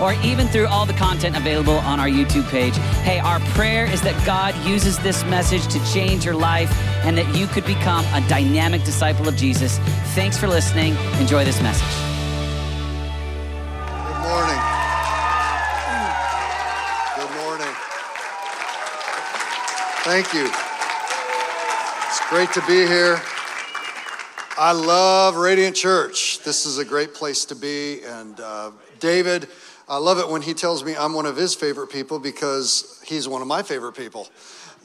or even through all the content available on our YouTube page. Hey, our prayer is that God uses this message to change your life and that you could become a dynamic disciple of Jesus. Thanks for listening. Enjoy this message. Good morning. Good morning. Thank you. It's great to be here. I love Radiant Church. This is a great place to be. And uh, David, I love it when he tells me I'm one of his favorite people because he's one of my favorite people.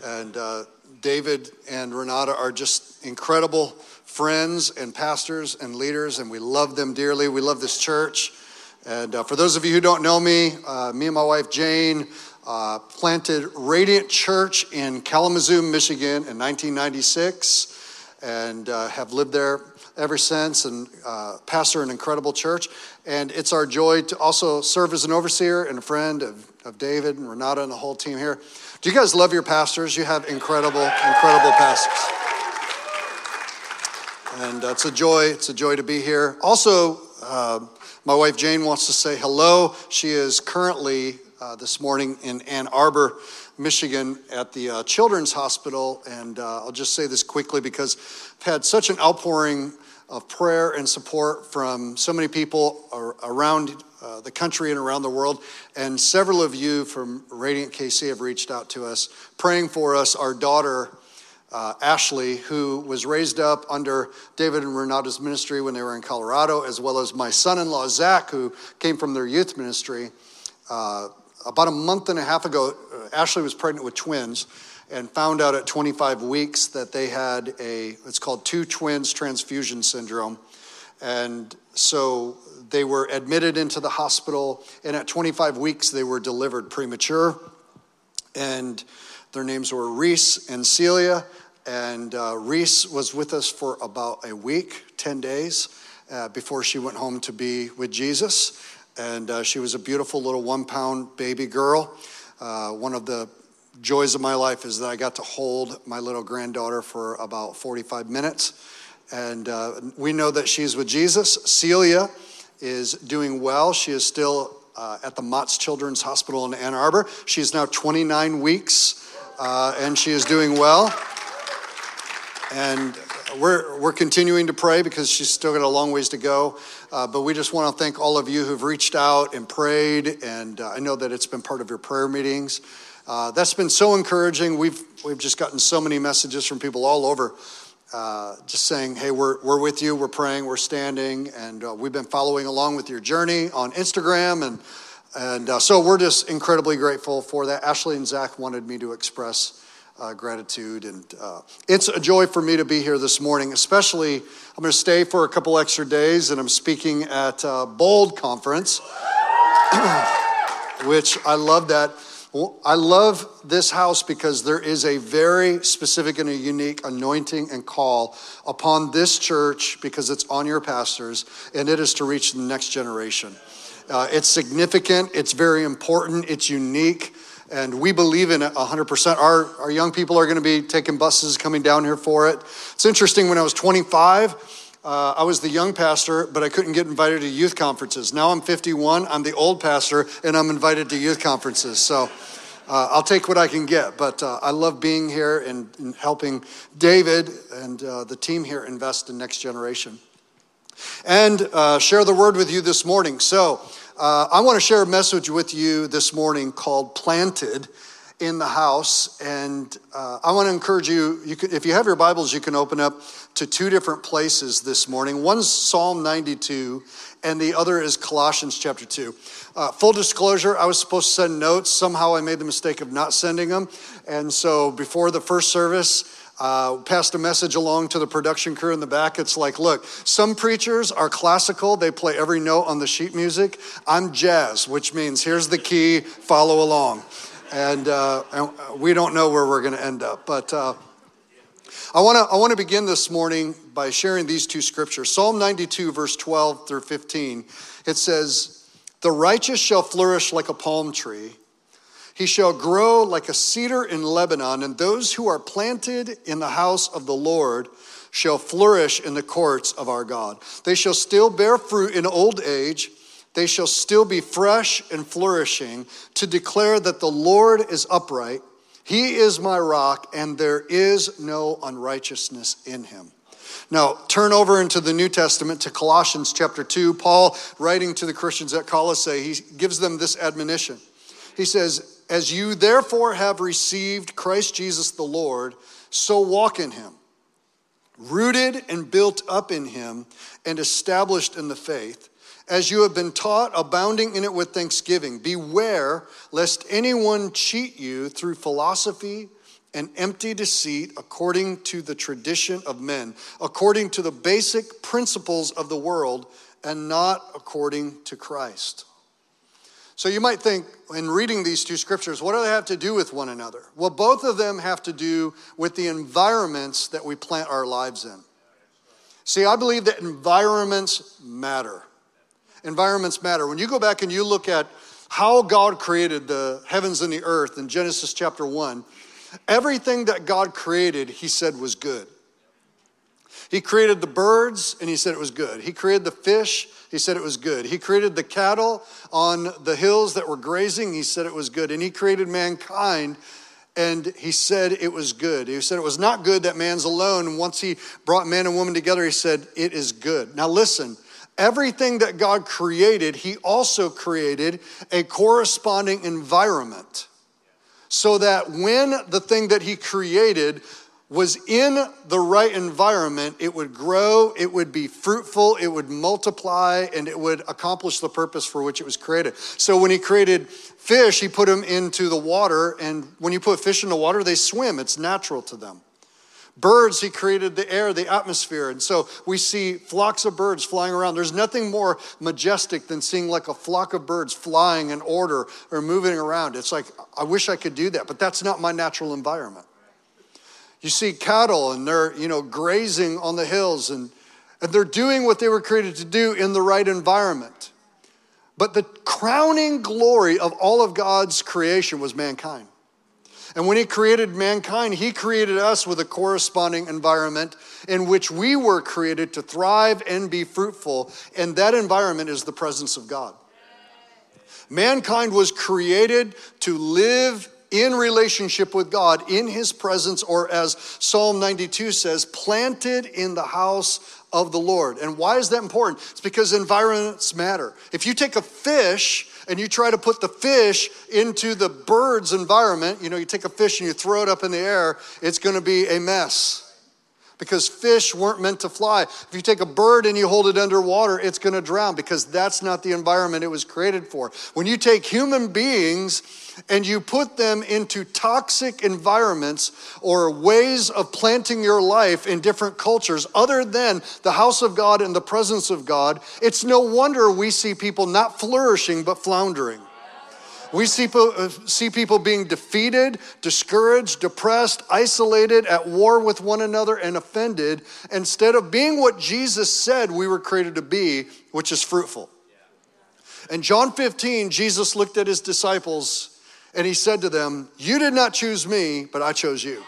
And uh, David and Renata are just incredible friends and pastors and leaders, and we love them dearly. We love this church. And uh, for those of you who don't know me, uh, me and my wife Jane uh, planted Radiant Church in Kalamazoo, Michigan in 1996 and uh, have lived there ever since and uh, pastor an incredible church. And it's our joy to also serve as an overseer and a friend of, of David and Renata and the whole team here. Do you guys love your pastors? You have incredible, incredible pastors. And uh, it's a joy. It's a joy to be here. Also, uh, my wife Jane wants to say hello. She is currently uh, this morning in Ann Arbor, Michigan, at the uh, Children's Hospital. And uh, I'll just say this quickly because I've had such an outpouring of prayer and support from so many people around uh, the country and around the world. And several of you from Radiant KC have reached out to us, praying for us. Our daughter, uh, Ashley, who was raised up under David and Renata's ministry when they were in Colorado, as well as my son in law, Zach, who came from their youth ministry. Uh, about a month and a half ago, uh, Ashley was pregnant with twins and found out at 25 weeks that they had a, it's called two twins transfusion syndrome. And so they were admitted into the hospital, and at 25 weeks, they were delivered premature. And their names were Reese and Celia. And uh, Reese was with us for about a week, 10 days, uh, before she went home to be with Jesus. And uh, she was a beautiful little one pound baby girl. Uh, one of the joys of my life is that I got to hold my little granddaughter for about 45 minutes. And uh, we know that she's with Jesus. Celia is doing well. She is still uh, at the Mott's Children's Hospital in Ann Arbor. She is now 29 weeks uh, and she is doing well. And we're, we're continuing to pray because she's still got a long ways to go. Uh, but we just want to thank all of you who've reached out and prayed. And uh, I know that it's been part of your prayer meetings. Uh, that's been so encouraging. We've, we've just gotten so many messages from people all over uh, just saying, hey, we're, we're with you, we're praying, we're standing. And uh, we've been following along with your journey on Instagram. And and uh, so we're just incredibly grateful for that. Ashley and Zach wanted me to express uh, gratitude. And uh, it's a joy for me to be here this morning, especially I'm going to stay for a couple extra days and I'm speaking at uh, Bold Conference, which I love that. I love this house because there is a very specific and a unique anointing and call upon this church because it's on your pastors, and it is to reach the next generation. Uh, it's significant, it's very important, it's unique, and we believe in it 100%. Our, our young people are going to be taking buses coming down here for it. It's interesting, when I was 25, uh, I was the young pastor, but I couldn't get invited to youth conferences. Now I'm 51, I'm the old pastor, and I'm invited to youth conferences. So uh, I'll take what I can get. But uh, I love being here and, and helping David and uh, the team here invest in next generation and uh, share the word with you this morning. So, uh, I want to share a message with you this morning called Planted in the House. And uh, I want to encourage you, you can, if you have your Bibles, you can open up to two different places this morning. One's Psalm 92, and the other is Colossians chapter 2. Uh, full disclosure, I was supposed to send notes. Somehow I made the mistake of not sending them. And so before the first service, uh, passed a message along to the production crew in the back. It's like, look, some preachers are classical, they play every note on the sheet music. I'm jazz, which means here's the key, follow along. And, uh, and we don't know where we're going to end up. But uh, I want to I want to begin this morning by sharing these two scriptures. Psalm 92 verse 12 through 15. It says, "The righteous shall flourish like a palm tree. He shall grow like a cedar in Lebanon, and those who are planted in the house of the Lord shall flourish in the courts of our God. They shall still bear fruit in old age." They shall still be fresh and flourishing to declare that the Lord is upright he is my rock, and there is no unrighteousness in him. Now, turn over into the New Testament to Colossians chapter 2. Paul, writing to the Christians at Colossae, he gives them this admonition. He says, As you therefore have received Christ Jesus the Lord, so walk in him, rooted and built up in him, and established in the faith as you have been taught, abounding in it with thanksgiving. Beware lest anyone cheat you through philosophy and empty deceit according to the tradition of men, according to the basic principles of the world, and not according to Christ. So you might think, in reading these two scriptures, what do they have to do with one another? Well, both of them have to do with the environments that we plant our lives in. See, I believe that environments matter environments matter. When you go back and you look at how God created the heavens and the earth in Genesis chapter 1, everything that God created, he said was good. He created the birds and he said it was good. He created the fish, he said it was good. He created the cattle on the hills that were grazing, he said it was good. And he created mankind and he said it was good. He said it was not good that man's alone. Once he brought man and woman together, he said it is good. Now listen, Everything that God created, He also created a corresponding environment so that when the thing that He created was in the right environment, it would grow, it would be fruitful, it would multiply, and it would accomplish the purpose for which it was created. So when He created fish, He put them into the water, and when you put fish in the water, they swim, it's natural to them. Birds, he created the air, the atmosphere. And so we see flocks of birds flying around. There's nothing more majestic than seeing like a flock of birds flying in order or moving around. It's like, I wish I could do that, but that's not my natural environment. You see cattle and they're, you know, grazing on the hills and, and they're doing what they were created to do in the right environment. But the crowning glory of all of God's creation was mankind. And when He created mankind, He created us with a corresponding environment in which we were created to thrive and be fruitful. And that environment is the presence of God. Mankind was created to live in relationship with God, in His presence, or as Psalm 92 says, planted in the house of the Lord. And why is that important? It's because environments matter. If you take a fish, and you try to put the fish into the bird's environment, you know, you take a fish and you throw it up in the air, it's going to be a mess. Because fish weren't meant to fly. If you take a bird and you hold it underwater, it's going to drown because that's not the environment it was created for. When you take human beings and you put them into toxic environments or ways of planting your life in different cultures other than the house of God and the presence of God, it's no wonder we see people not flourishing but floundering. We see, uh, see people being defeated, discouraged, depressed, isolated, at war with one another, and offended, instead of being what Jesus said we were created to be, which is fruitful. In John 15, Jesus looked at his disciples and he said to them, You did not choose me, but I chose you.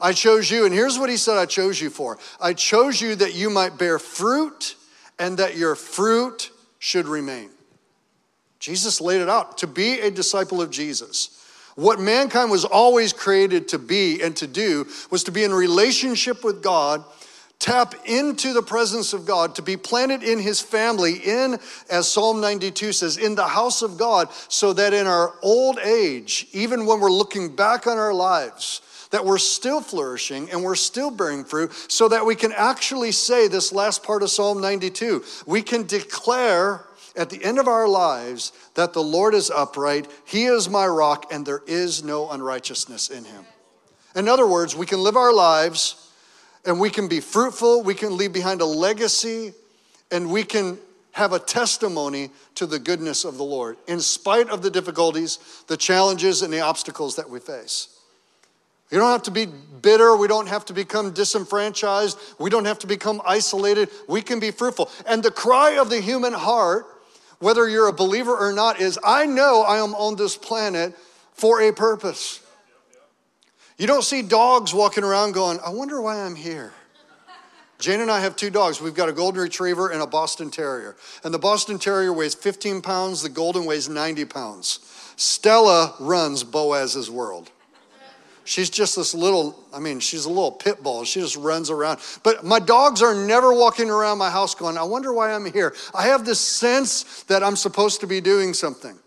I chose you. And here's what he said I chose you for I chose you that you might bear fruit and that your fruit should remain. Jesus laid it out to be a disciple of Jesus. What mankind was always created to be and to do was to be in relationship with God tap into the presence of God, to be planted in his family, in, as Psalm 92 says, in the house of God, so that in our old age, even when we're looking back on our lives, that we're still flourishing and we're still bearing fruit, so that we can actually say this last part of Psalm 92. We can declare at the end of our lives that the Lord is upright, He is my rock, and there is no unrighteousness in Him. In other words, we can live our lives and we can be fruitful, we can leave behind a legacy, and we can have a testimony to the goodness of the Lord in spite of the difficulties, the challenges, and the obstacles that we face. You don't have to be bitter. We don't have to become disenfranchised. We don't have to become isolated. We can be fruitful. And the cry of the human heart, whether you're a believer or not, is I know I am on this planet for a purpose. You don't see dogs walking around going, I wonder why I'm here. Jane and I have two dogs. We've got a golden retriever and a Boston Terrier. And the Boston Terrier weighs 15 pounds, the golden weighs 90 pounds. Stella runs Boaz's world. She's just this little, I mean, she's a little pit bull. She just runs around. But my dogs are never walking around my house going, I wonder why I'm here. I have this sense that I'm supposed to be doing something.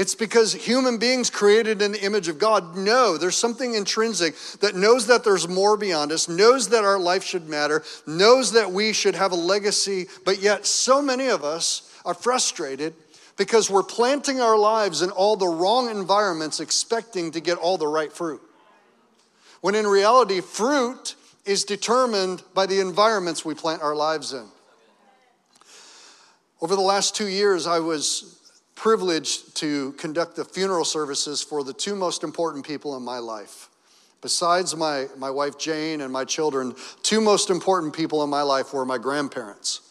It's because human beings created in the image of God know there's something intrinsic that knows that there's more beyond us, knows that our life should matter, knows that we should have a legacy, but yet so many of us are frustrated because we're planting our lives in all the wrong environments expecting to get all the right fruit. When in reality, fruit is determined by the environments we plant our lives in. Over the last two years, I was privileged to conduct the funeral services for the two most important people in my life. Besides my, my wife Jane and my children, two most important people in my life were my grandparents.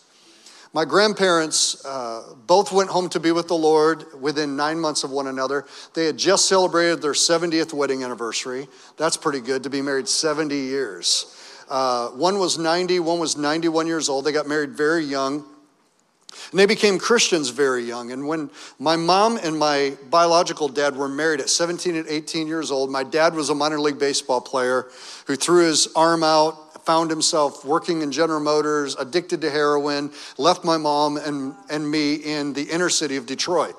My grandparents uh, both went home to be with the Lord within nine months of one another. They had just celebrated their 70th wedding anniversary. That's pretty good to be married 70 years. Uh, one was 90, one was 91 years old. They got married very young. And they became Christians very young. And when my mom and my biological dad were married at 17 and 18 years old, my dad was a minor league baseball player who threw his arm out, found himself working in General Motors, addicted to heroin, left my mom and, and me in the inner city of Detroit.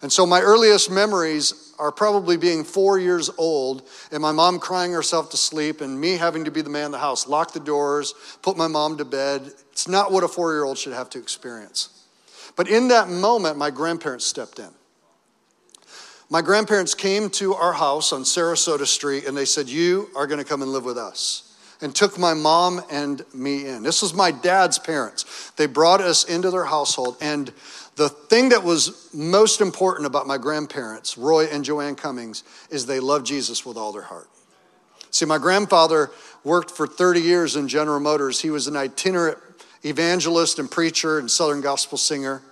And so my earliest memories are probably being four years old and my mom crying herself to sleep and me having to be the man in the house, lock the doors, put my mom to bed. It's not what a four year old should have to experience. But in that moment, my grandparents stepped in. My grandparents came to our house on Sarasota Street and they said, You are going to come and live with us. And took my mom and me in. This was my dad's parents. They brought us into their household. And the thing that was most important about my grandparents, Roy and Joanne Cummings, is they loved Jesus with all their heart. See, my grandfather worked for 30 years in General Motors. He was an itinerant evangelist and preacher and Southern gospel singer.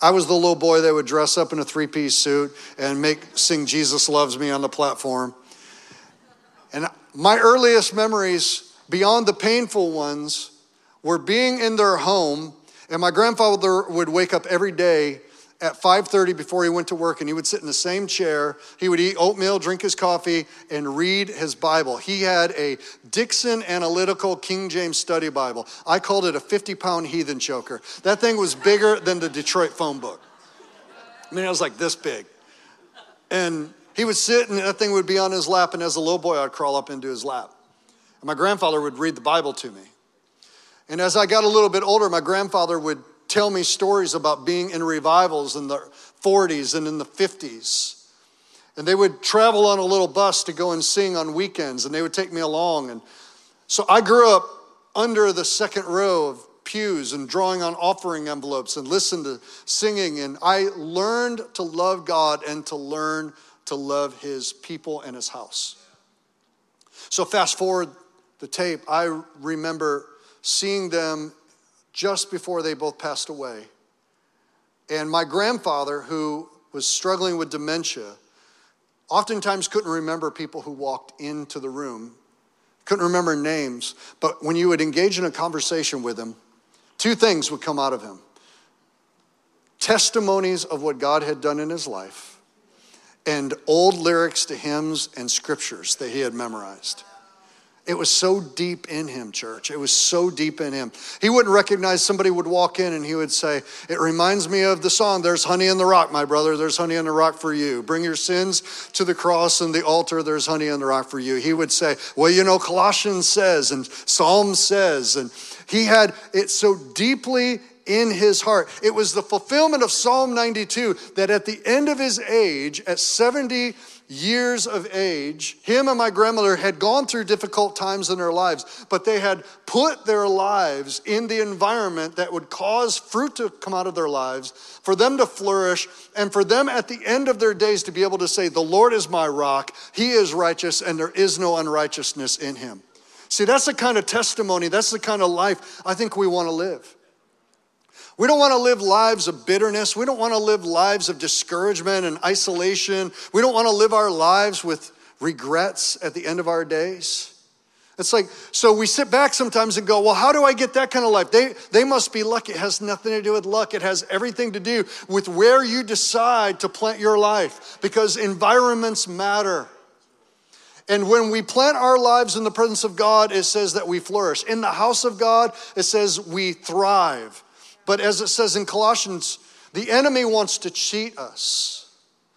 I was the little boy that would dress up in a three piece suit and make sing Jesus Loves Me on the platform. And my earliest memories, beyond the painful ones, were being in their home and my grandfather would wake up every day at 5:30 before he went to work and he would sit in the same chair. He would eat oatmeal, drink his coffee and read his Bible. He had a Dickson Analytical King James Study Bible. I called it a 50-pound heathen choker. That thing was bigger than the Detroit phone book. I mean, it was like this big. And he would sit and that thing would be on his lap and as a little boy I'd crawl up into his lap. And my grandfather would read the Bible to me. And as I got a little bit older, my grandfather would tell me stories about being in revivals in the 40s and in the 50s. And they would travel on a little bus to go and sing on weekends, and they would take me along. And so I grew up under the second row of pews and drawing on offering envelopes and listened to singing. And I learned to love God and to learn to love His people and His house. So, fast forward the tape, I remember seeing them just before they both passed away. And my grandfather, who was struggling with dementia, oftentimes couldn't remember people who walked into the room, couldn't remember names. But when you would engage in a conversation with him, two things would come out of him testimonies of what God had done in his life, and old lyrics to hymns and scriptures that he had memorized. It was so deep in him, church. It was so deep in him. He wouldn't recognize somebody would walk in and he would say, It reminds me of the song, There's honey in the rock, my brother. There's honey in the rock for you. Bring your sins to the cross and the altar. There's honey in the rock for you. He would say, Well, you know, Colossians says and Psalm says. And he had it so deeply in his heart. It was the fulfillment of Psalm 92 that at the end of his age, at 70 years of age. Him and my grandmother had gone through difficult times in their lives, but they had put their lives in the environment that would cause fruit to come out of their lives, for them to flourish, and for them at the end of their days to be able to say, The Lord is my rock, He is righteous, and there is no unrighteousness in Him. See, that's the kind of testimony, that's the kind of life I think we want to live. We don't want to live lives of bitterness. We don't want to live lives of discouragement and isolation. We don't want to live our lives with regrets at the end of our days. It's like, so we sit back sometimes and go, well, how do I get that kind of life? They, they must be lucky. It has nothing to do with luck. It has everything to do with where you decide to plant your life because environments matter. And when we plant our lives in the presence of God, it says that we flourish. In the house of God, it says we thrive. But as it says in Colossians, the enemy wants to cheat us.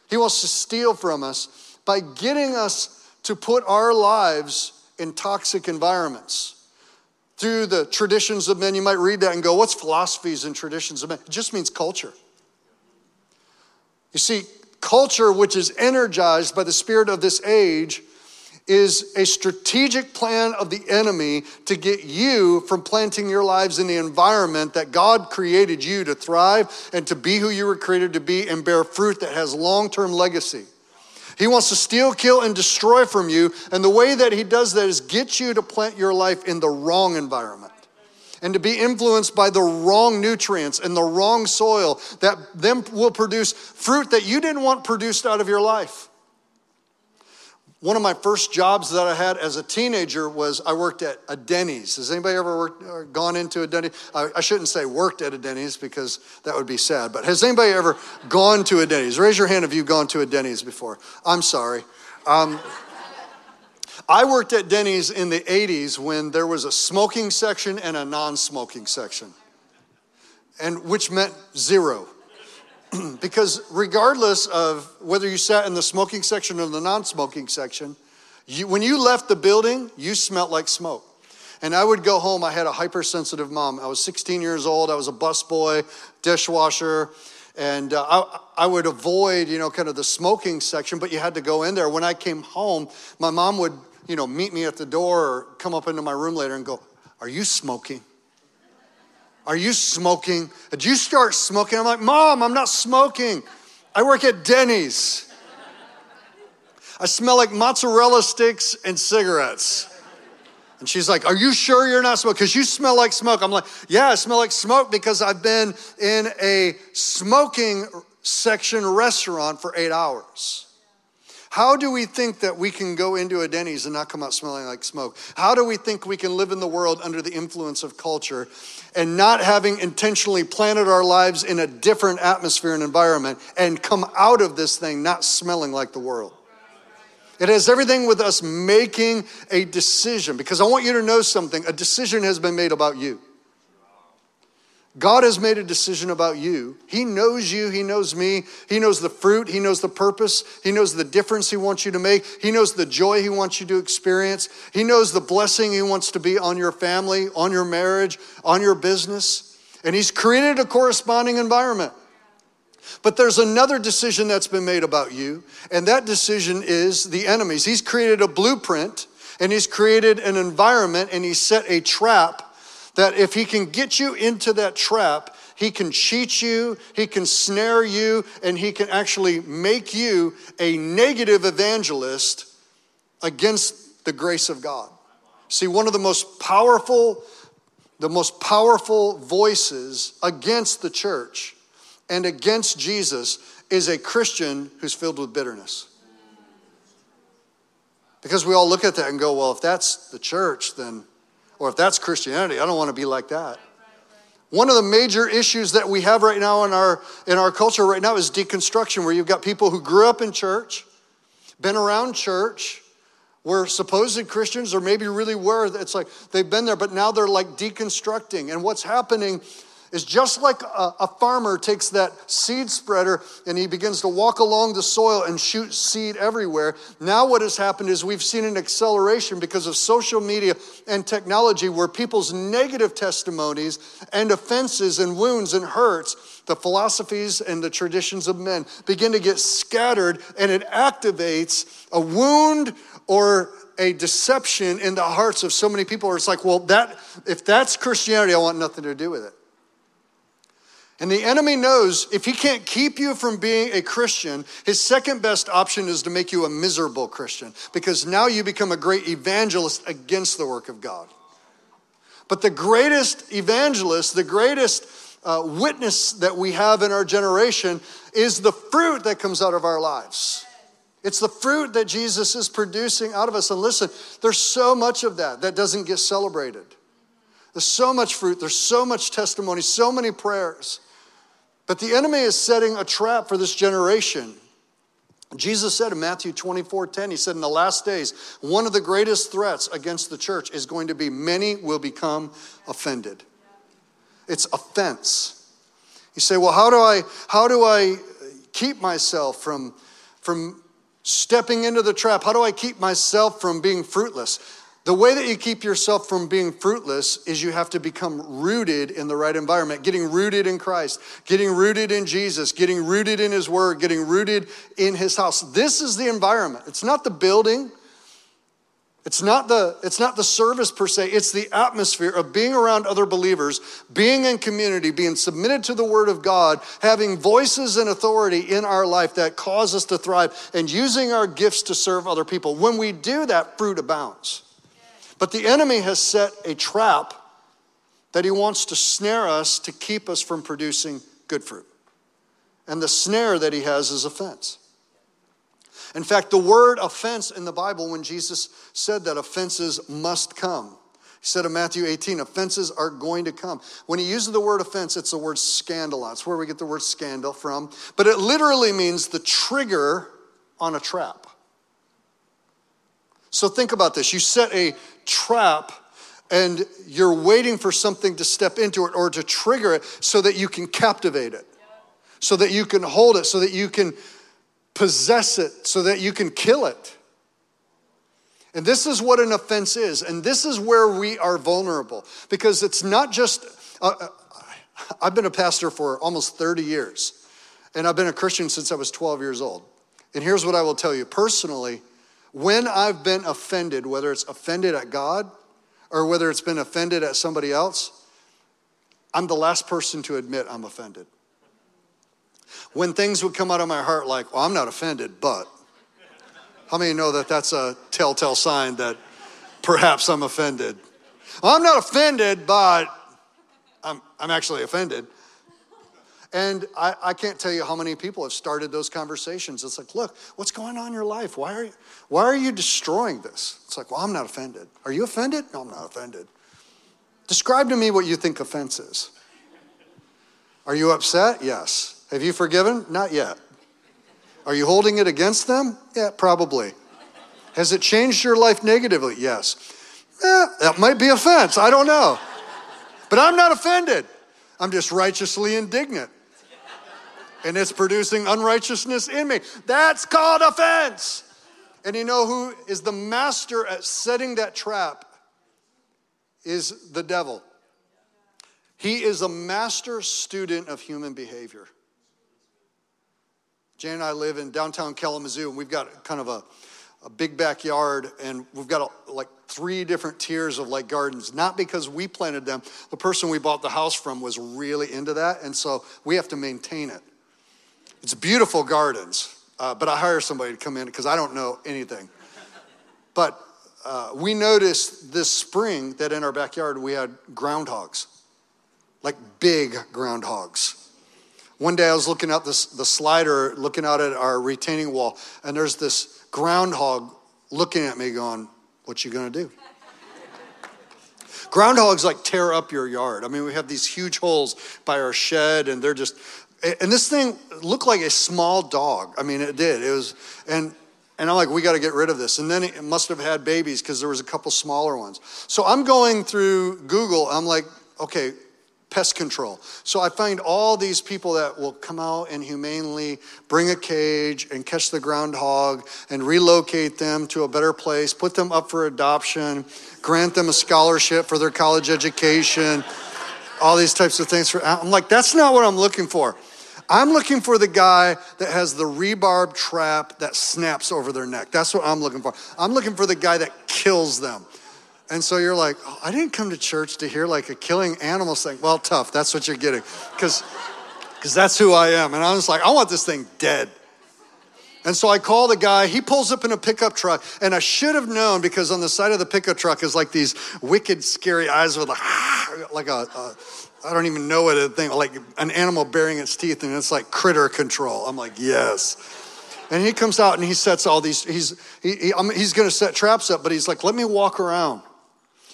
He wants to steal from us by getting us to put our lives in toxic environments. Through the traditions of men, you might read that and go, What's philosophies and traditions of men? It just means culture. You see, culture, which is energized by the spirit of this age, is a strategic plan of the enemy to get you from planting your lives in the environment that God created you to thrive and to be who you were created to be and bear fruit that has long term legacy. He wants to steal, kill, and destroy from you. And the way that he does that is get you to plant your life in the wrong environment and to be influenced by the wrong nutrients and the wrong soil that then will produce fruit that you didn't want produced out of your life. One of my first jobs that I had as a teenager was I worked at a Denny's. Has anybody ever worked, uh, gone into a Denny's? I, I, shouldn't say worked at a Denny's because that would be sad, but has anybody ever gone to a Denny's? Raise your hand if you've gone to a Denny's before. I'm sorry. Um, I worked at Denny's in the 80s when there was a smoking section and a non smoking section, and which meant zero. because regardless of whether you sat in the smoking section or the non smoking section, you, when you left the building, you smelled like smoke. And I would go home. I had a hypersensitive mom. I was 16 years old. I was a busboy, dishwasher, and uh, I, I would avoid, you know, kind of the smoking section. But you had to go in there. When I came home, my mom would, you know, meet me at the door or come up into my room later and go, "Are you smoking?" Are you smoking? Did you start smoking? I'm like, Mom, I'm not smoking. I work at Denny's. I smell like mozzarella sticks and cigarettes. And she's like, Are you sure you're not smoking? Because you smell like smoke. I'm like, Yeah, I smell like smoke because I've been in a smoking section restaurant for eight hours. How do we think that we can go into a Denny's and not come out smelling like smoke? How do we think we can live in the world under the influence of culture and not having intentionally planted our lives in a different atmosphere and environment and come out of this thing not smelling like the world? It has everything with us making a decision because I want you to know something. A decision has been made about you. God has made a decision about you. He knows you. He knows me. He knows the fruit. He knows the purpose. He knows the difference He wants you to make. He knows the joy He wants you to experience. He knows the blessing He wants to be on your family, on your marriage, on your business. And He's created a corresponding environment. But there's another decision that's been made about you, and that decision is the enemies. He's created a blueprint and He's created an environment and He's set a trap that if he can get you into that trap, he can cheat you, he can snare you, and he can actually make you a negative evangelist against the grace of God. See, one of the most powerful, the most powerful voices against the church and against Jesus is a Christian who's filled with bitterness. Because we all look at that and go, well, if that's the church, then or if that's Christianity, I don't want to be like that. One of the major issues that we have right now in our, in our culture right now is deconstruction, where you've got people who grew up in church, been around church, were supposed Christians, or maybe really were. It's like they've been there, but now they're like deconstructing. And what's happening is just like a, a, farmer takes that seed spreader and he begins to walk along the soil and shoot seed everywhere. Now, what has happened is we've seen an acceleration because of social media and technology where people's negative testimonies and offenses and wounds and hurts, the philosophies and the traditions of men, begin to get scattered and it activates a wound or a deception in the hearts of so many people it's like, well, that if that's Christianity, I want nothing to do with it. And the enemy knows if he can't keep you from being a Christian, his second best option is to make you a miserable Christian because now you become a great evangelist against the work of God. But the greatest evangelist, the greatest uh, witness that we have in our generation is the fruit that comes out of our lives. It's the fruit that Jesus is producing out of us. And listen, there's so much of that that doesn't get celebrated. There's so much fruit, there's so much testimony, so many prayers. But the enemy is setting a trap for this generation. Jesus said in Matthew 24 10, he said, In the last days, one of the greatest threats against the church is going to be many will become offended. It's offense. You say, Well, how do I, how do I keep myself from, from stepping into the trap? How do I keep myself from being fruitless? The way that you keep yourself from being fruitless is you have to become rooted in the right environment, getting rooted in Christ, getting rooted in Jesus, getting rooted in His Word, getting rooted in His house. This is the environment. It's not the building. It's not the it's not the service per se, it's the atmosphere of being around other believers, being in community, being submitted to the word of God, having voices and authority in our life that cause us to thrive and using our gifts to serve other people. When we do that, fruit abounds. But the enemy has set a trap that he wants to snare us to keep us from producing good fruit. And the snare that he has is offense. In fact, the word offense in the Bible, when Jesus said that offenses must come, he said in Matthew 18, offenses are going to come. When he uses the word offense, it's the word scandal. That's where we get the word scandal from. But it literally means the trigger on a trap. So think about this. You set a trap and you're waiting for something to step into it or to trigger it so that you can captivate it, so that you can hold it, so that you can possess it, so that you can kill it. And this is what an offense is. And this is where we are vulnerable because it's not just, uh, uh I've been a pastor for almost 30 years, and I've been a Christian since I was 12 years old. And here's what I will tell you personally when I've been offended, whether it's offended at God or whether it's been offended at somebody else, I'm the last person to admit I'm offended. When things would come out of my heart like, well, I'm not offended, but how many know that that's a telltale sign that perhaps I'm offended? Well, I'm not offended, but I'm, I'm actually offended. And I, I, can't tell you how many people have started those conversations. It's like, look, what's going on in your life? Why are you, why are you destroying this? It's like, well, I'm not offended. Are you offended? No, I'm not offended. Describe to me what you think offense is. Are you upset? Yes. Have you forgiven? Not yet. Are you holding it against them? Yeah, probably. Has it changed your life negatively? Yes. Eh, that might be offense. I don't know. But I'm not offended. I'm just righteously indignant and it's producing unrighteousness in me. That's called offense. And you know who is the master at setting that trap? Is the devil. He is a master student of human behavior. Jane and I live in downtown Kalamazoo, and we've got kind of a, a big backyard, and we've got a, like three different tiers of like gardens. Not because we planted them, the person we bought the house from was really into that, and so we have to maintain it. It's beautiful gardens, uh, but I hire somebody to come in because I don't know anything. But uh, we noticed this spring that in our backyard we had groundhogs, like big groundhogs. One day I was looking out this, the slider, looking out at our retaining wall, and there's this groundhog looking at me going, What you gonna do? Groundhogs like tear up your yard. I mean, we have these huge holes by our shed, and they're just and this thing looked like a small dog. I mean, it did. It was, and and I'm like, we got to get rid of this. And then it must have had babies because there was a couple smaller ones. So I'm going through Google. I'm like, okay, pest control. So I find all these people that will come out and humanely bring a cage and catch the groundhog and relocate them to a better place, put them up for adoption, grant them a scholarship for their college education, all these types of things. I'm like, that's not what I'm looking for. I'm looking for the guy that has the rebarb trap that snaps over their neck. That's what I'm looking for. I'm looking for the guy that kills them. And so you're like, oh, I didn't come to church to hear like a killing animal thing. Well, tough. That's what you're getting. Because because that's who I am. And I was like, I want this thing dead. And so I call the guy. He pulls up in a pickup truck, and I should have known because on the side of the pickup truck is like these wicked, scary eyes with like, like a, a I don't even know what a thing like an animal baring its teeth, and it's like critter control. I'm like, yes. And he comes out and he sets all these. He's he, he he's going to set traps up, but he's like, let me walk around.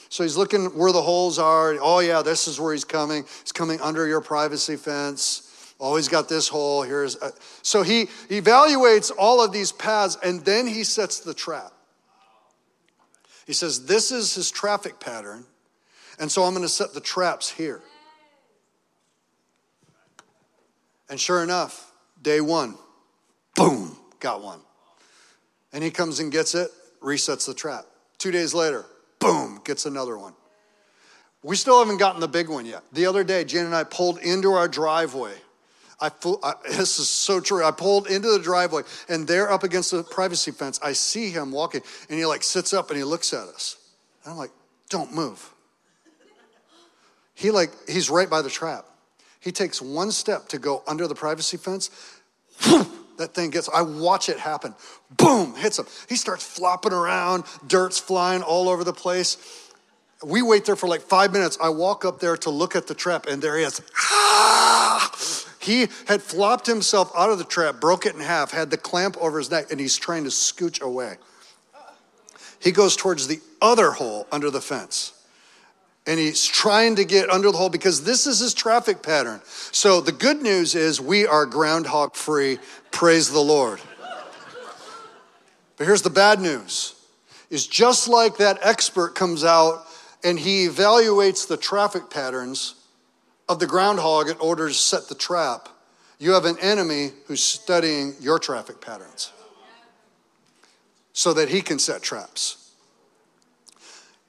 So he's looking where the holes are. Oh, yeah, this is where he's coming. He's coming under your privacy fence. Oh, he's got this hole. Here's. A... So he evaluates all of these paths and then he sets the trap. He says, This is his traffic pattern. And so I'm going to set the traps here. And sure enough, day one, boom, got one. And he comes and gets it, resets the trap. Two days later, boom, gets another one. We still haven't gotten the big one yet. The other day, Jan and I pulled into our driveway. I, I, this is so true. I pulled into the driveway, and there, up against the privacy fence, I see him walking, and he like sits up and he looks at us. And I'm like, "Don't move." He like he's right by the trap. He takes one step to go under the privacy fence. that thing gets, I watch it happen. Boom, hits him. He starts flopping around, dirt's flying all over the place. We wait there for like five minutes. I walk up there to look at the trap, and there he is. Ah! He had flopped himself out of the trap, broke it in half, had the clamp over his neck, and he's trying to scooch away. He goes towards the other hole under the fence and he's trying to get under the hole because this is his traffic pattern. So the good news is we are groundhog free. Praise the Lord. But here's the bad news is just like that expert comes out and he evaluates the traffic patterns of the groundhog in order to set the trap, you have an enemy who's studying your traffic patterns so that he can set traps.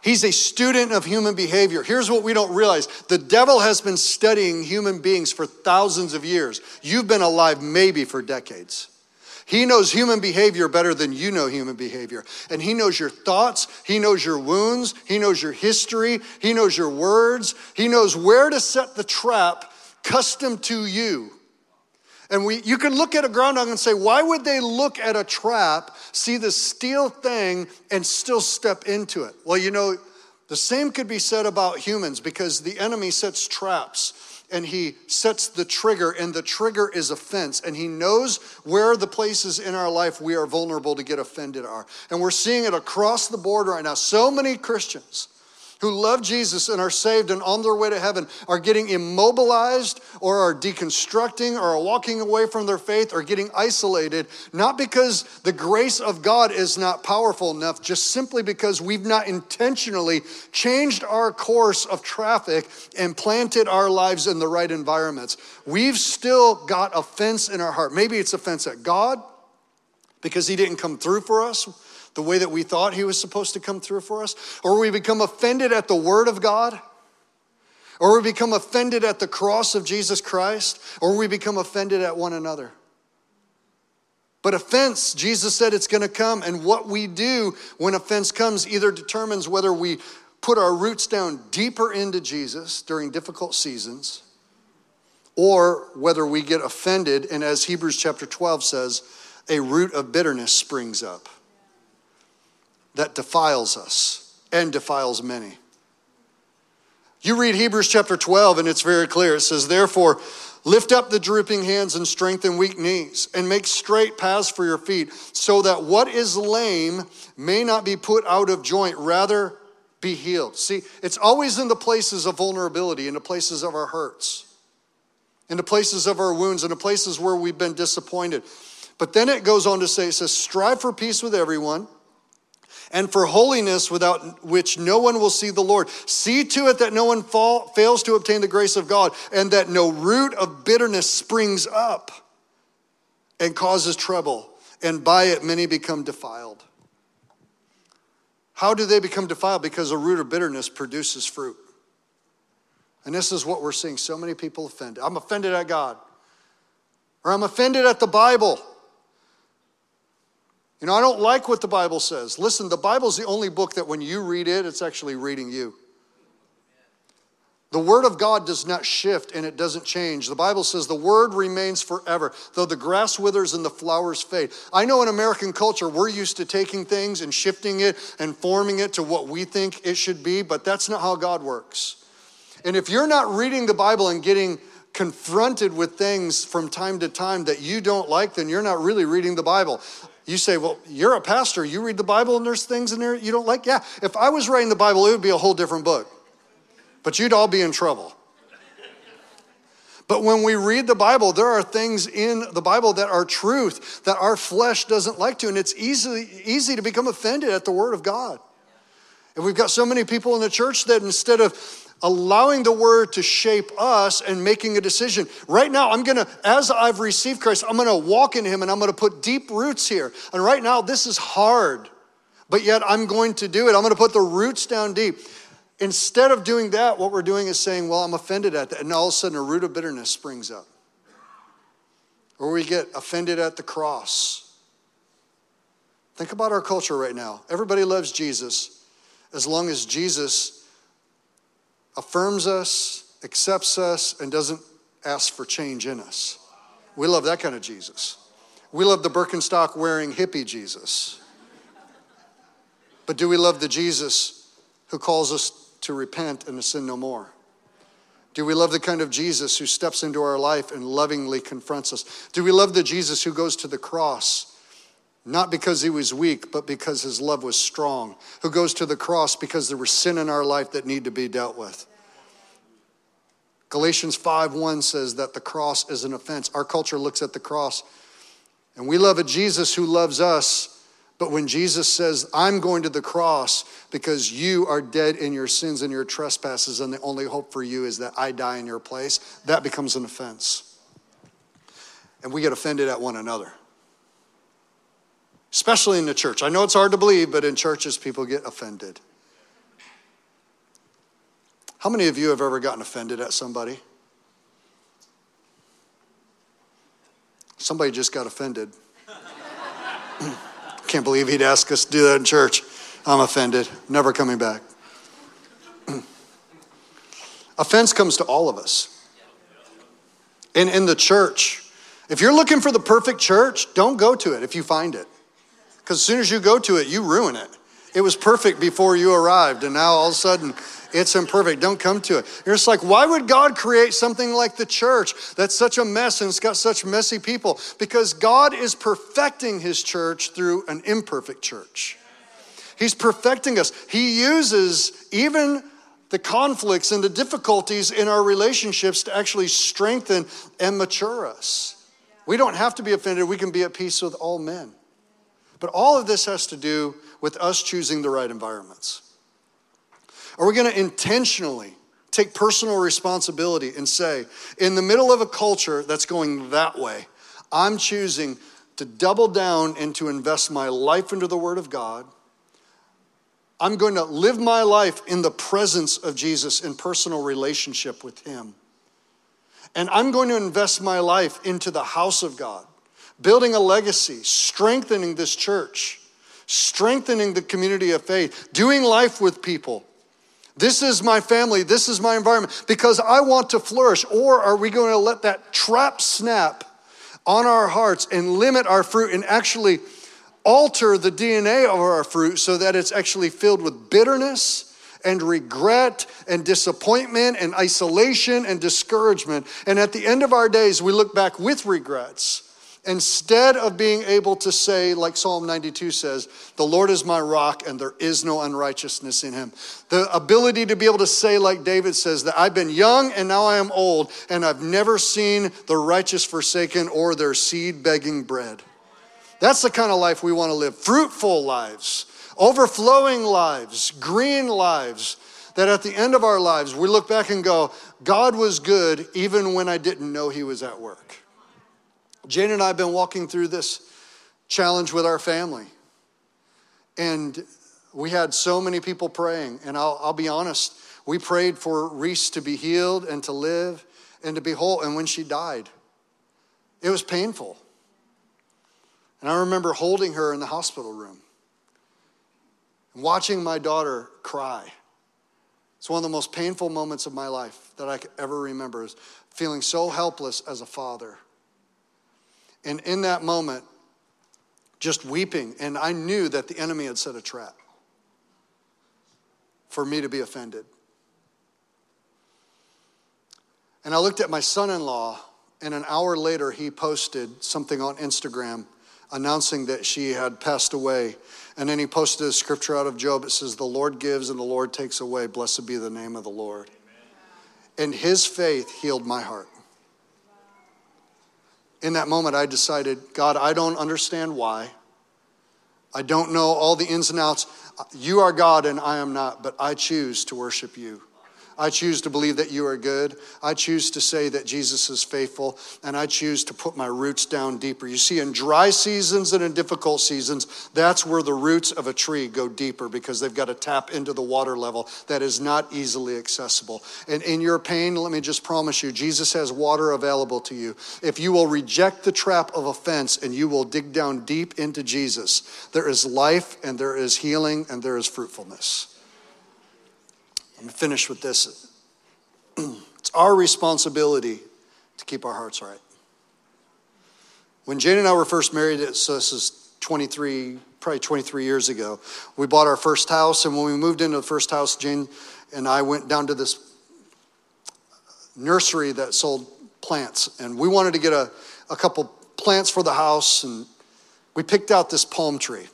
He's a student of human behavior. Here's what we don't realize the devil has been studying human beings for thousands of years. You've been alive maybe for decades. He knows human behavior better than you know human behavior. And He knows your thoughts, He knows your wounds, He knows your history, He knows your words, He knows where to set the trap custom to you. And we, you can look at a groundhog and say, why would they look at a trap, see the steel thing, and still step into it? Well, you know, the same could be said about humans because the enemy sets traps and he sets the trigger, and the trigger is offense. And he knows where the places in our life we are vulnerable to get offended are. And we're seeing it across the board right now. So many Christians who love Jesus and are saved and on their way to heaven are getting immobilized or are deconstructing or are walking away from their faith or getting isolated, not because the grace of God is not powerful enough, just simply because we've not intentionally changed our course of traffic and planted our lives in the right environments. We've still got offense in our heart. Maybe it's offense at God because He didn't come through for us the way that we thought He was supposed to come through for us? Or we become offended at the Word of God? Or we become offended at the cross of Jesus Christ? Or we become offended at one another? But offense, Jesus said it's going to come. And what we do when offense comes either determines whether we put our roots down deeper into Jesus during difficult seasons or whether we get offended. And as Hebrews chapter 12 says, a root of bitterness springs up that defiles us and defiles many. You read Hebrews chapter 12, and it's very clear. It says, Therefore, lift up the drooping hands and strengthen weak knees, and make straight paths for your feet, so that what is lame may not be put out of joint, rather be healed. See, it's always in the places of vulnerability, in the places of our hurts, in the places of our wounds, in the places where we've been disappointed. But then it goes on to say, it says, Strive for peace with everyone and for holiness without which no one will see the Lord. See to it that no one fall, fails to obtain the grace of God, and that no root of bitterness springs up and causes trouble, and by it many become defiled. How do they become defiled? Because a root of bitterness produces fruit. And this is what we're seeing so many people offended. I'm offended at God, or I'm offended at the Bible. You know, I don't like what the Bible says. Listen, the Bible's the only book that when you read it, it's actually reading you. The Word of God does not shift and it doesn't change. The Bible says the Word remains forever, though the grass withers and the flowers fade. I know in American culture, we're used to taking things and shifting it and forming it to what we think it should be, but that's not how God works. And if you're not reading the Bible and getting confronted with things from time to time that you don't like, then you're not really reading the Bible. You say, well, you're a pastor. You read the Bible and there's things in there you don't like? Yeah. If I was writing the Bible, it would be a whole different book. But you'd all be in trouble. But when we read the Bible, there are things in the Bible that are truth that our flesh doesn't like to. And it's easy, easy to become offended at the Word of God. And we've got so many people in the church that instead of allowing the word to shape us and making a decision. Right now, I'm gonna, as I've received Christ, I'm gonna walk in Him and I'm gonna put deep roots here. And right now, this is hard, but yet I'm going to do it. I'm gonna put the roots down deep. Instead of doing that, what we're doing is saying, Well, I'm offended at that. And all of a sudden, a root of bitterness springs up. Or we get offended at the cross. Think about our culture right now. Everybody loves Jesus as long as Jesus affirms us, accepts us, and doesn't ask for change in us. We love that kind of Jesus. We love the Birkenstock wearing hippie Jesus. But do we love the Jesus who calls us to repent and to sin no more? Do we love the kind of Jesus who steps into our life and lovingly confronts us? Do we love the Jesus who goes to the cross, not because he was weak, but because his love was strong, who goes to the cross because there was sin in our life that need to be dealt with? Galatians 5:1 says that the cross is an offense. Our culture looks at the cross and we love a Jesus who loves us. But when Jesus says, I'm going to the cross because you are dead in your sins and your trespasses, and the only hope for you is that I die in your place, that becomes an offense. And we get offended at one another, especially in the church. I know it's hard to believe, but in churches, people get offended. How many of you have ever gotten offended at somebody? Somebody just got offended. Can't believe he'd ask us to do that in church. I'm offended. Never coming back. Offense comes to all of us. And in the church, if you're looking for the perfect church, don't go to it if you find it. Because as soon as you go to it, you ruin it. It was perfect before you arrived, and now all of a sudden it's imperfect. Don't come to it. You're just like, why would God create something like the church that's such a mess and it's got such messy people? Because God is perfecting his church through an imperfect church. He's perfecting us. He uses even the conflicts and the difficulties in our relationships to actually strengthen and mature us. We don't have to be offended, we can be at peace with all men. But all of this has to do with us choosing the right environments. Are we going to intentionally take personal responsibility and say, in the middle of a culture that's going that way, I'm choosing to double down and to invest my life into the Word of God? I'm going to live my life in the presence of Jesus in personal relationship with Him. And I'm going to invest my life into the house of God, building a legacy, strengthening this church, strengthening the community of faith, doing life with people, this is my family. This is my environment because I want to flourish. Or are we going to let that trap snap on our hearts and limit our fruit and actually alter the DNA of our fruit so that it's actually filled with bitterness and regret and disappointment and isolation and discouragement? And at the end of our days, we look back with regrets Instead of being able to say, like Psalm 92 says, the Lord is my rock and there is no unrighteousness in him. The ability to be able to say, like David says, that I've been young and now I am old and I've never seen the righteous forsaken or their seed begging bread. That's the kind of life we want to live fruitful lives, overflowing lives, green lives, that at the end of our lives, we look back and go, God was good even when I didn't know He was at work. Jane and I have been walking through this challenge with our family. And we had so many people praying. And I'll, I'll be honest, we prayed for Reese to be healed and to live and to be whole. And when she died, it was painful. And I remember holding her in the hospital room and watching my daughter cry. It's one of the most painful moments of my life that I could ever remember is feeling so helpless as a father. And in that moment, just weeping, and I knew that the enemy had set a trap for me to be offended. And I looked at my son in law, and an hour later, he posted something on Instagram announcing that she had passed away. And then he posted a scripture out of Job. It says, The Lord gives and the Lord takes away. Blessed be the name of the Lord. Amen. And his faith healed my heart. In that moment, I decided, God, I don't understand why. I don't know all the ins and outs. You are God and I am not, but I choose to worship you. I choose to believe that you are good. I choose to say that Jesus is faithful, and I choose to put my roots down deeper. You see, in dry seasons and in difficult seasons, that's where the roots of a tree go deeper because they've got to tap into the water level that is not easily accessible. And in your pain, let me just promise you, Jesus has water available to you. If you will reject the trap of offense and you will dig down deep into Jesus, there is life and there is healing and there is fruitfulness. I'm going to finish with this. it's our responsibility to keep our hearts right. When Jane and I were first married, so this is 23, probably 23 years ago, we bought our first house. And when we moved into the first house, Jane and I went down to this nursery that sold plants. And we wanted to get a, a couple plants for the house. And we picked out this palm tree.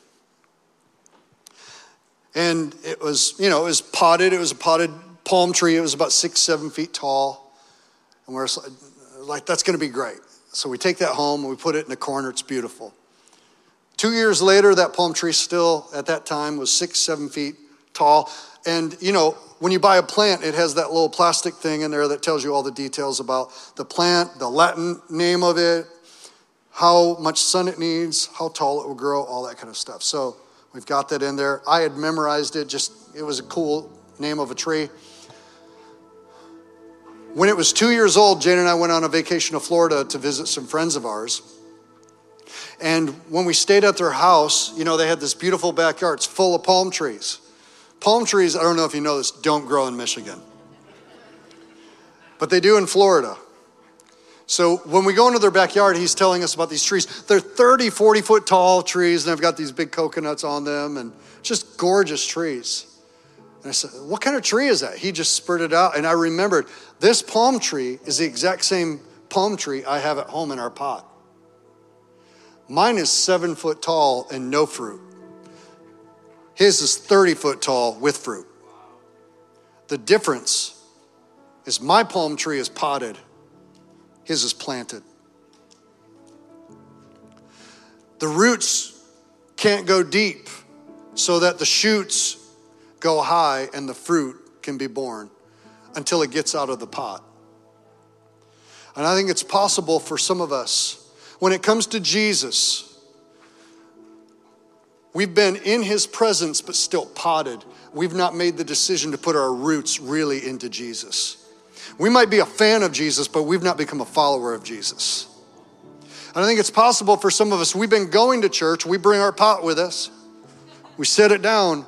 And it was, you know, it was potted. It was a potted palm tree. It was about six, seven feet tall. And we're like, that's going to be great. So we take that home and we put it in a corner. It's beautiful. Two years later, that palm tree still, at that time, was six, seven feet tall. And, you know, when you buy a plant, it has that little plastic thing in there that tells you all the details about the plant, the Latin name of it, how much sun it needs, how tall it will grow, all that kind of stuff. So We've got that in there. I had memorized it, just it was a cool name of a tree. When it was two years old, Jane and I went on a vacation to Florida to visit some friends of ours. And when we stayed at their house, you know, they had this beautiful backyard. It's full of palm trees. Palm trees, I don't know if you know this, don't grow in Michigan. But they do in Florida. So when we go into their backyard, he's telling us about these trees. They're 30, 40 foot tall trees, and they've got these big coconuts on them, and just gorgeous trees. And I said, What kind of tree is that? He just spurted out, and I remembered this palm tree is the exact same palm tree I have at home in our pot. Mine is seven foot tall and no fruit. His is 30 foot tall with fruit. The difference is my palm tree is potted his is planted. The roots can't go deep so that the shoots go high and the fruit can be born until it gets out of the pot. And I think it's possible for some of us, when it comes to Jesus, we've been in his presence but still potted. We've not made the decision to put our roots really into Jesus. We might be a fan of Jesus, but we've not become a follower of Jesus. And I think it's possible for some of us, we've been going to church, we bring our pot with us, we set it down,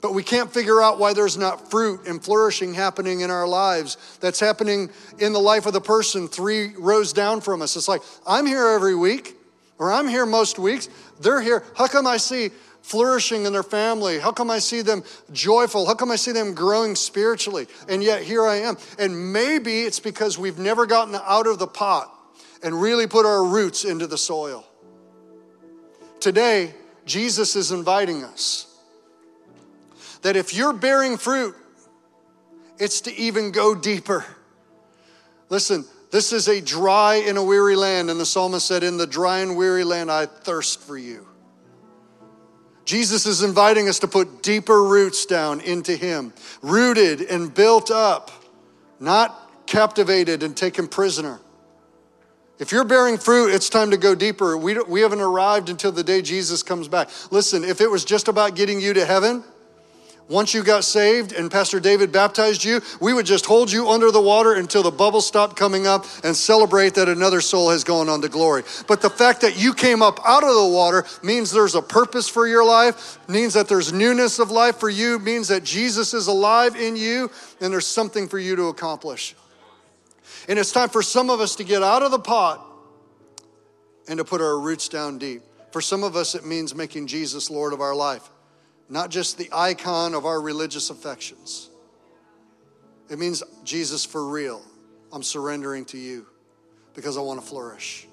but we can't figure out why there's not fruit and flourishing happening in our lives that's happening in the life of the person three rows down from us. It's like, I'm here every week, or I'm here most weeks. They're here. How come I see flourishing in their family? How come I see them joyful? How come I see them growing spiritually? And yet here I am. And maybe it's because we've never gotten out of the pot and really put our roots into the soil. Today, Jesus is inviting us that if you're bearing fruit, it's to even go deeper. Listen, this is a dry and a weary land, and the psalmist said, In the dry and weary land, I thirst for you. Jesus is inviting us to put deeper roots down into Him, rooted and built up, not captivated and taken prisoner. If you're bearing fruit, it's time to go deeper. We, we haven't arrived until the day Jesus comes back. Listen, if it was just about getting you to heaven, once you got saved and Pastor David baptized you, we would just hold you under the water until the bubbles stopped coming up and celebrate that another soul has gone on to glory. But the fact that you came up out of the water means there's a purpose for your life, means that there's newness of life for you, means that Jesus is alive in you, and there's something for you to accomplish. And it's time for some of us to get out of the pot and to put our roots down deep. For some of us, it means making Jesus Lord of our life not just the icon of our religious affections. It means Jesus for real. I'm surrendering to you because I want to flourish.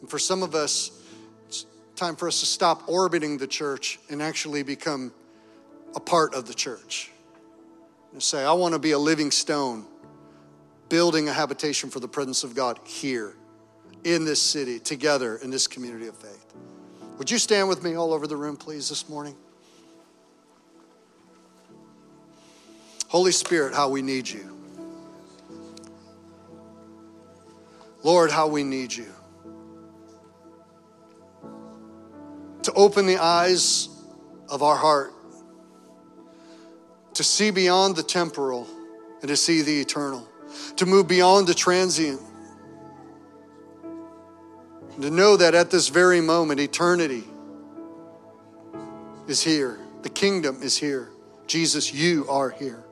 And for some of us, it's time for us to stop orbiting the church and actually become a part of the church. And say, I want to be a living stone, building a habitation for the presence of God here in this city, together in this community of faith. Would you stand with me all over the room, please, this morning? Holy Spirit, how we need you. Lord, how we need you. To open the eyes of our heart, to see beyond the temporal and to see the eternal, to move beyond the transient, and to know that at this very moment, eternity is here, the kingdom is here. Jesus, you are here.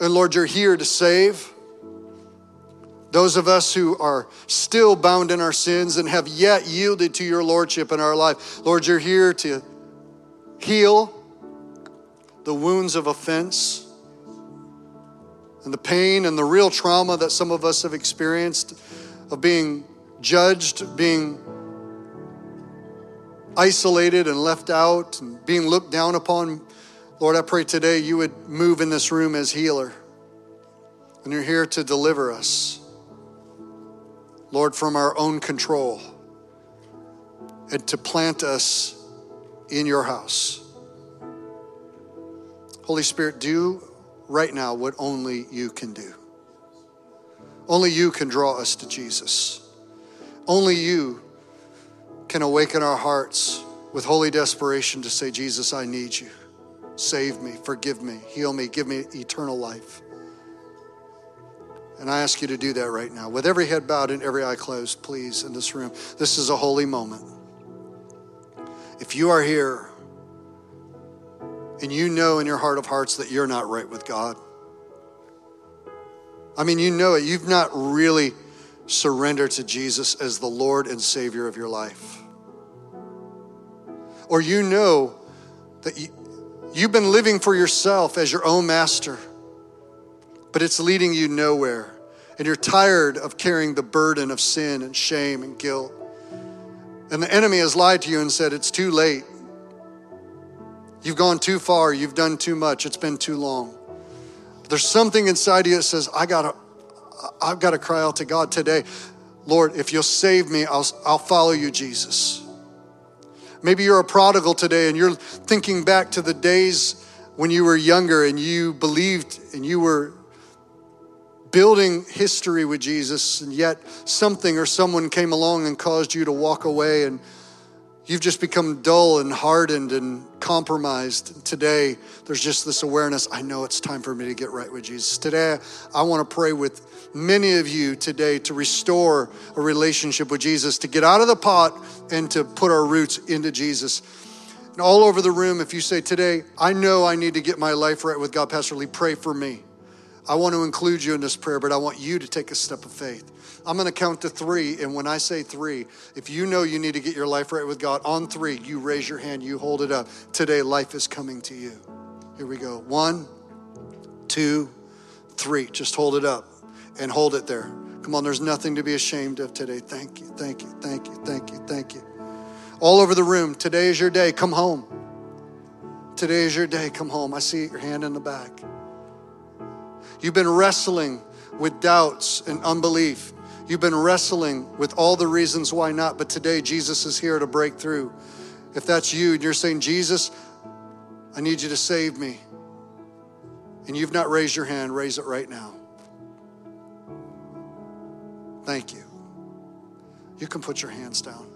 And Lord, you're here to save those of us who are still bound in our sins and have yet yielded to your Lordship in our life. Lord, you're here to heal the wounds of offense and the pain and the real trauma that some of us have experienced of being judged, being isolated and left out, and being looked down upon Lord, I pray today you would move in this room as healer. And you're here to deliver us, Lord, from our own control and to plant us in your house. Holy Spirit, do right now what only you can do. Only you can draw us to Jesus. Only you can awaken our hearts with holy desperation to say, Jesus, I need you. Save me, forgive me, heal me, give me eternal life. And I ask you to do that right now. With every head bowed and every eye closed, please, in this room. This is a holy moment. If you are here and you know in your heart of hearts that you're not right with God, I mean, you know it. You've not really surrendered to Jesus as the Lord and Savior of your life. Or you know that you, You've been living for yourself as your own master, but it's leading you nowhere. And you're tired of carrying the burden of sin and shame and guilt. And the enemy has lied to you and said, It's too late. You've gone too far. You've done too much. It's been too long. There's something inside you that says, I gotta, I've got to cry out to God today. Lord, if you'll save me, I'll, I'll follow you, Jesus. Maybe you're a prodigal today and you're thinking back to the days when you were younger and you believed and you were building history with Jesus, and yet something or someone came along and caused you to walk away and You've just become dull and hardened and compromised. Today, there's just this awareness I know it's time for me to get right with Jesus. Today, I want to pray with many of you today to restore a relationship with Jesus, to get out of the pot and to put our roots into Jesus. And all over the room, if you say today, I know I need to get my life right with God, Pastor Lee, pray for me. I want to include you in this prayer, but I want you to take a step of faith. I'm going to count to three. And when I say three, if you know you need to get your life right with God, on three, you raise your hand, you hold it up. Today, life is coming to you. Here we go. One, two, three. Just hold it up and hold it there. Come on, there's nothing to be ashamed of today. Thank you, thank you, thank you, thank you, thank you. All over the room, today is your day. Come home. Today is your day. Come home. I see your hand in the back. You've been wrestling with doubts and unbelief. You've been wrestling with all the reasons why not, but today Jesus is here to break through. If that's you and you're saying, Jesus, I need you to save me, and you've not raised your hand, raise it right now. Thank you. You can put your hands down.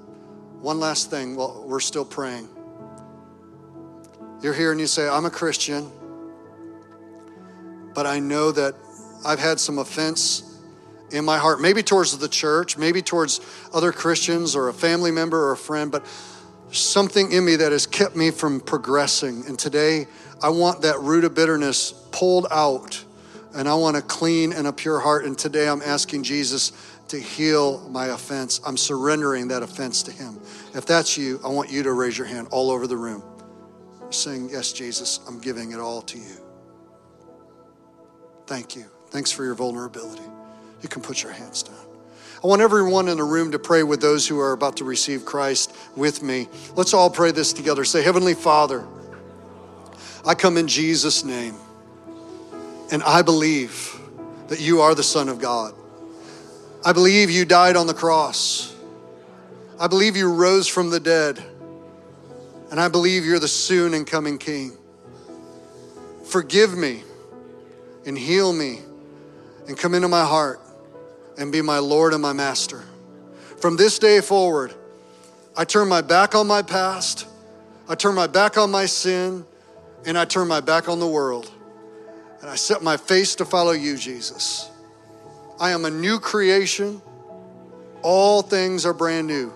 One last thing while we're still praying. You're here and you say, I'm a Christian, but I know that I've had some offense in my heart, maybe towards the church, maybe towards other Christians or a family member or a friend, but something in me that has kept me from progressing. And today, I want that root of bitterness pulled out, and I want a clean and a pure heart. And today, I'm asking Jesus to heal my offense. I'm surrendering that offense to Him. If that's you, I want you to raise your hand all over the room, saying, Yes, Jesus, I'm giving it all to you. Thank you. Thanks for your vulnerability. You can put your hands down. I want everyone in the room to pray with those who are about to receive Christ with me. Let's all pray this together. Say, Heavenly Father, I come in Jesus' name, and I believe that you are the Son of God. I believe you died on the cross. I believe you rose from the dead. And I believe you're the soon and coming King. Forgive me and heal me and come into my heart and be my Lord and my Master. From this day forward, I turn my back on my past, I turn my back on my sin, and I turn my back on the world. And I set my face to follow you, Jesus. I am a new creation. All things are brand new.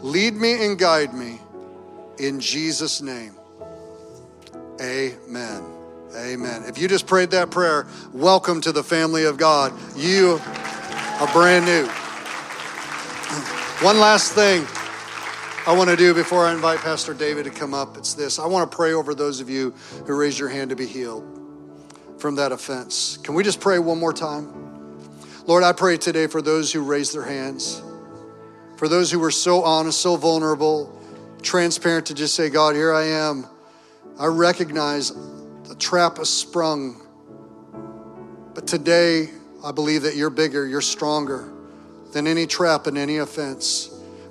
Lead me and guide me in Jesus' name. Amen. Amen. If you just prayed that prayer, welcome to the family of God. You are brand new. One last thing I want to do before I invite Pastor David to come up it's this I want to pray over those of you who raised your hand to be healed from that offense. Can we just pray one more time? Lord, I pray today for those who raised their hands, for those who were so honest, so vulnerable, transparent to just say, God, here I am. I recognize the trap is sprung. But today, I believe that you're bigger, you're stronger than any trap and any offense.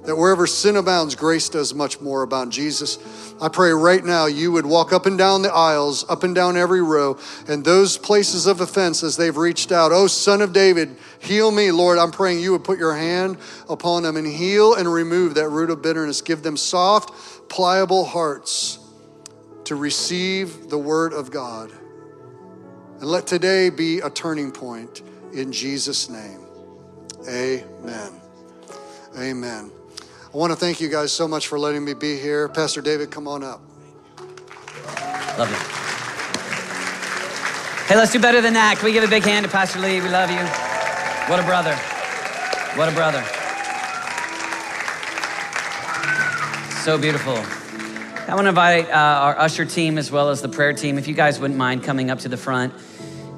That wherever sin abounds, grace does much more abound. Jesus, I pray right now you would walk up and down the aisles, up and down every row, and those places of offense as they've reached out. Oh, Son of David, heal me, Lord. I'm praying you would put your hand upon them and heal and remove that root of bitterness. Give them soft, pliable hearts to receive the word of God. And let today be a turning point in Jesus' name. Amen. Amen. I want to thank you guys so much for letting me be here. Pastor David, come on up. Love you. Hey, let's do better than that. Can we give a big hand to Pastor Lee? We love you. What a brother. What a brother. So beautiful. I want to invite uh, our usher team as well as the prayer team, if you guys wouldn't mind coming up to the front.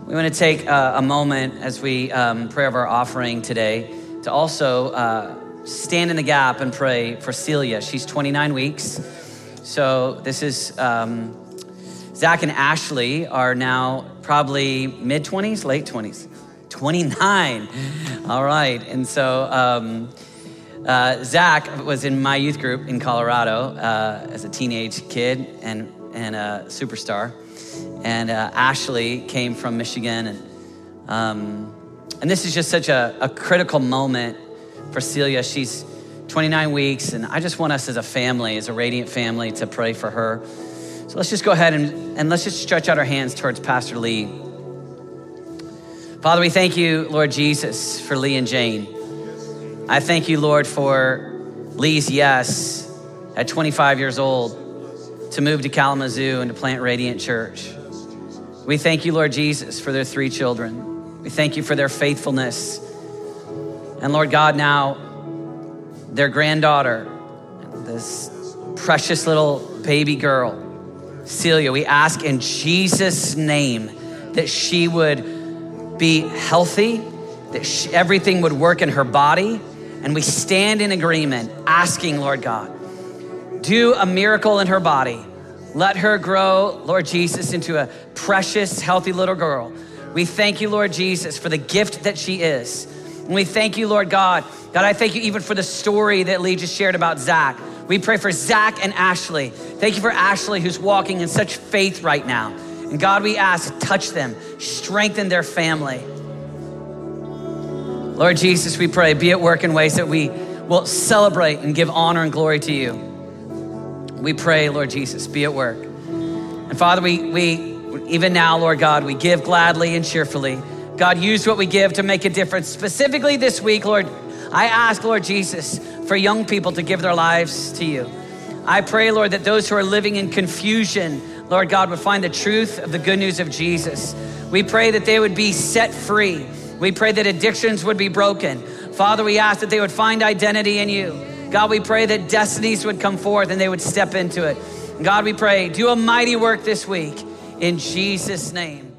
We want to take uh, a moment as we um, pray of our offering today to also uh, stand in the gap and pray for Celia. She's 29 weeks. So this is um, Zach and Ashley are now probably mid 20s, late 20s. 29. All right. And so um, uh, Zach was in my youth group in Colorado uh, as a teenage kid and, and a superstar. And uh, Ashley came from Michigan. And, um, and this is just such a, a critical moment for Celia. She's 29 weeks, and I just want us as a family, as a radiant family, to pray for her. So let's just go ahead and, and let's just stretch out our hands towards Pastor Lee. Father, we thank you, Lord Jesus, for Lee and Jane. I thank you, Lord, for Lee's yes at 25 years old to move to Kalamazoo and to plant Radiant Church. We thank you, Lord Jesus, for their three children. We thank you for their faithfulness. And Lord God, now their granddaughter, this precious little baby girl, Celia, we ask in Jesus' name that she would be healthy, that she, everything would work in her body. And we stand in agreement, asking, Lord God, do a miracle in her body. Let her grow, Lord Jesus, into a precious, healthy little girl. We thank you, Lord Jesus, for the gift that she is. And we thank you, Lord God. God, I thank you even for the story that Lee just shared about Zach. We pray for Zach and Ashley. Thank you for Ashley, who's walking in such faith right now. And God, we ask, to touch them, strengthen their family. Lord Jesus, we pray, be at work in ways that we will celebrate and give honor and glory to you. We pray, Lord Jesus, be at work. And Father, we, we even now, Lord God, we give gladly and cheerfully. God, use what we give to make a difference. Specifically this week, Lord, I ask, Lord Jesus, for young people to give their lives to you. I pray, Lord, that those who are living in confusion, Lord God, would find the truth of the good news of Jesus. We pray that they would be set free. We pray that addictions would be broken. Father, we ask that they would find identity in you. God, we pray that destinies would come forth and they would step into it. God, we pray, do a mighty work this week in Jesus' name.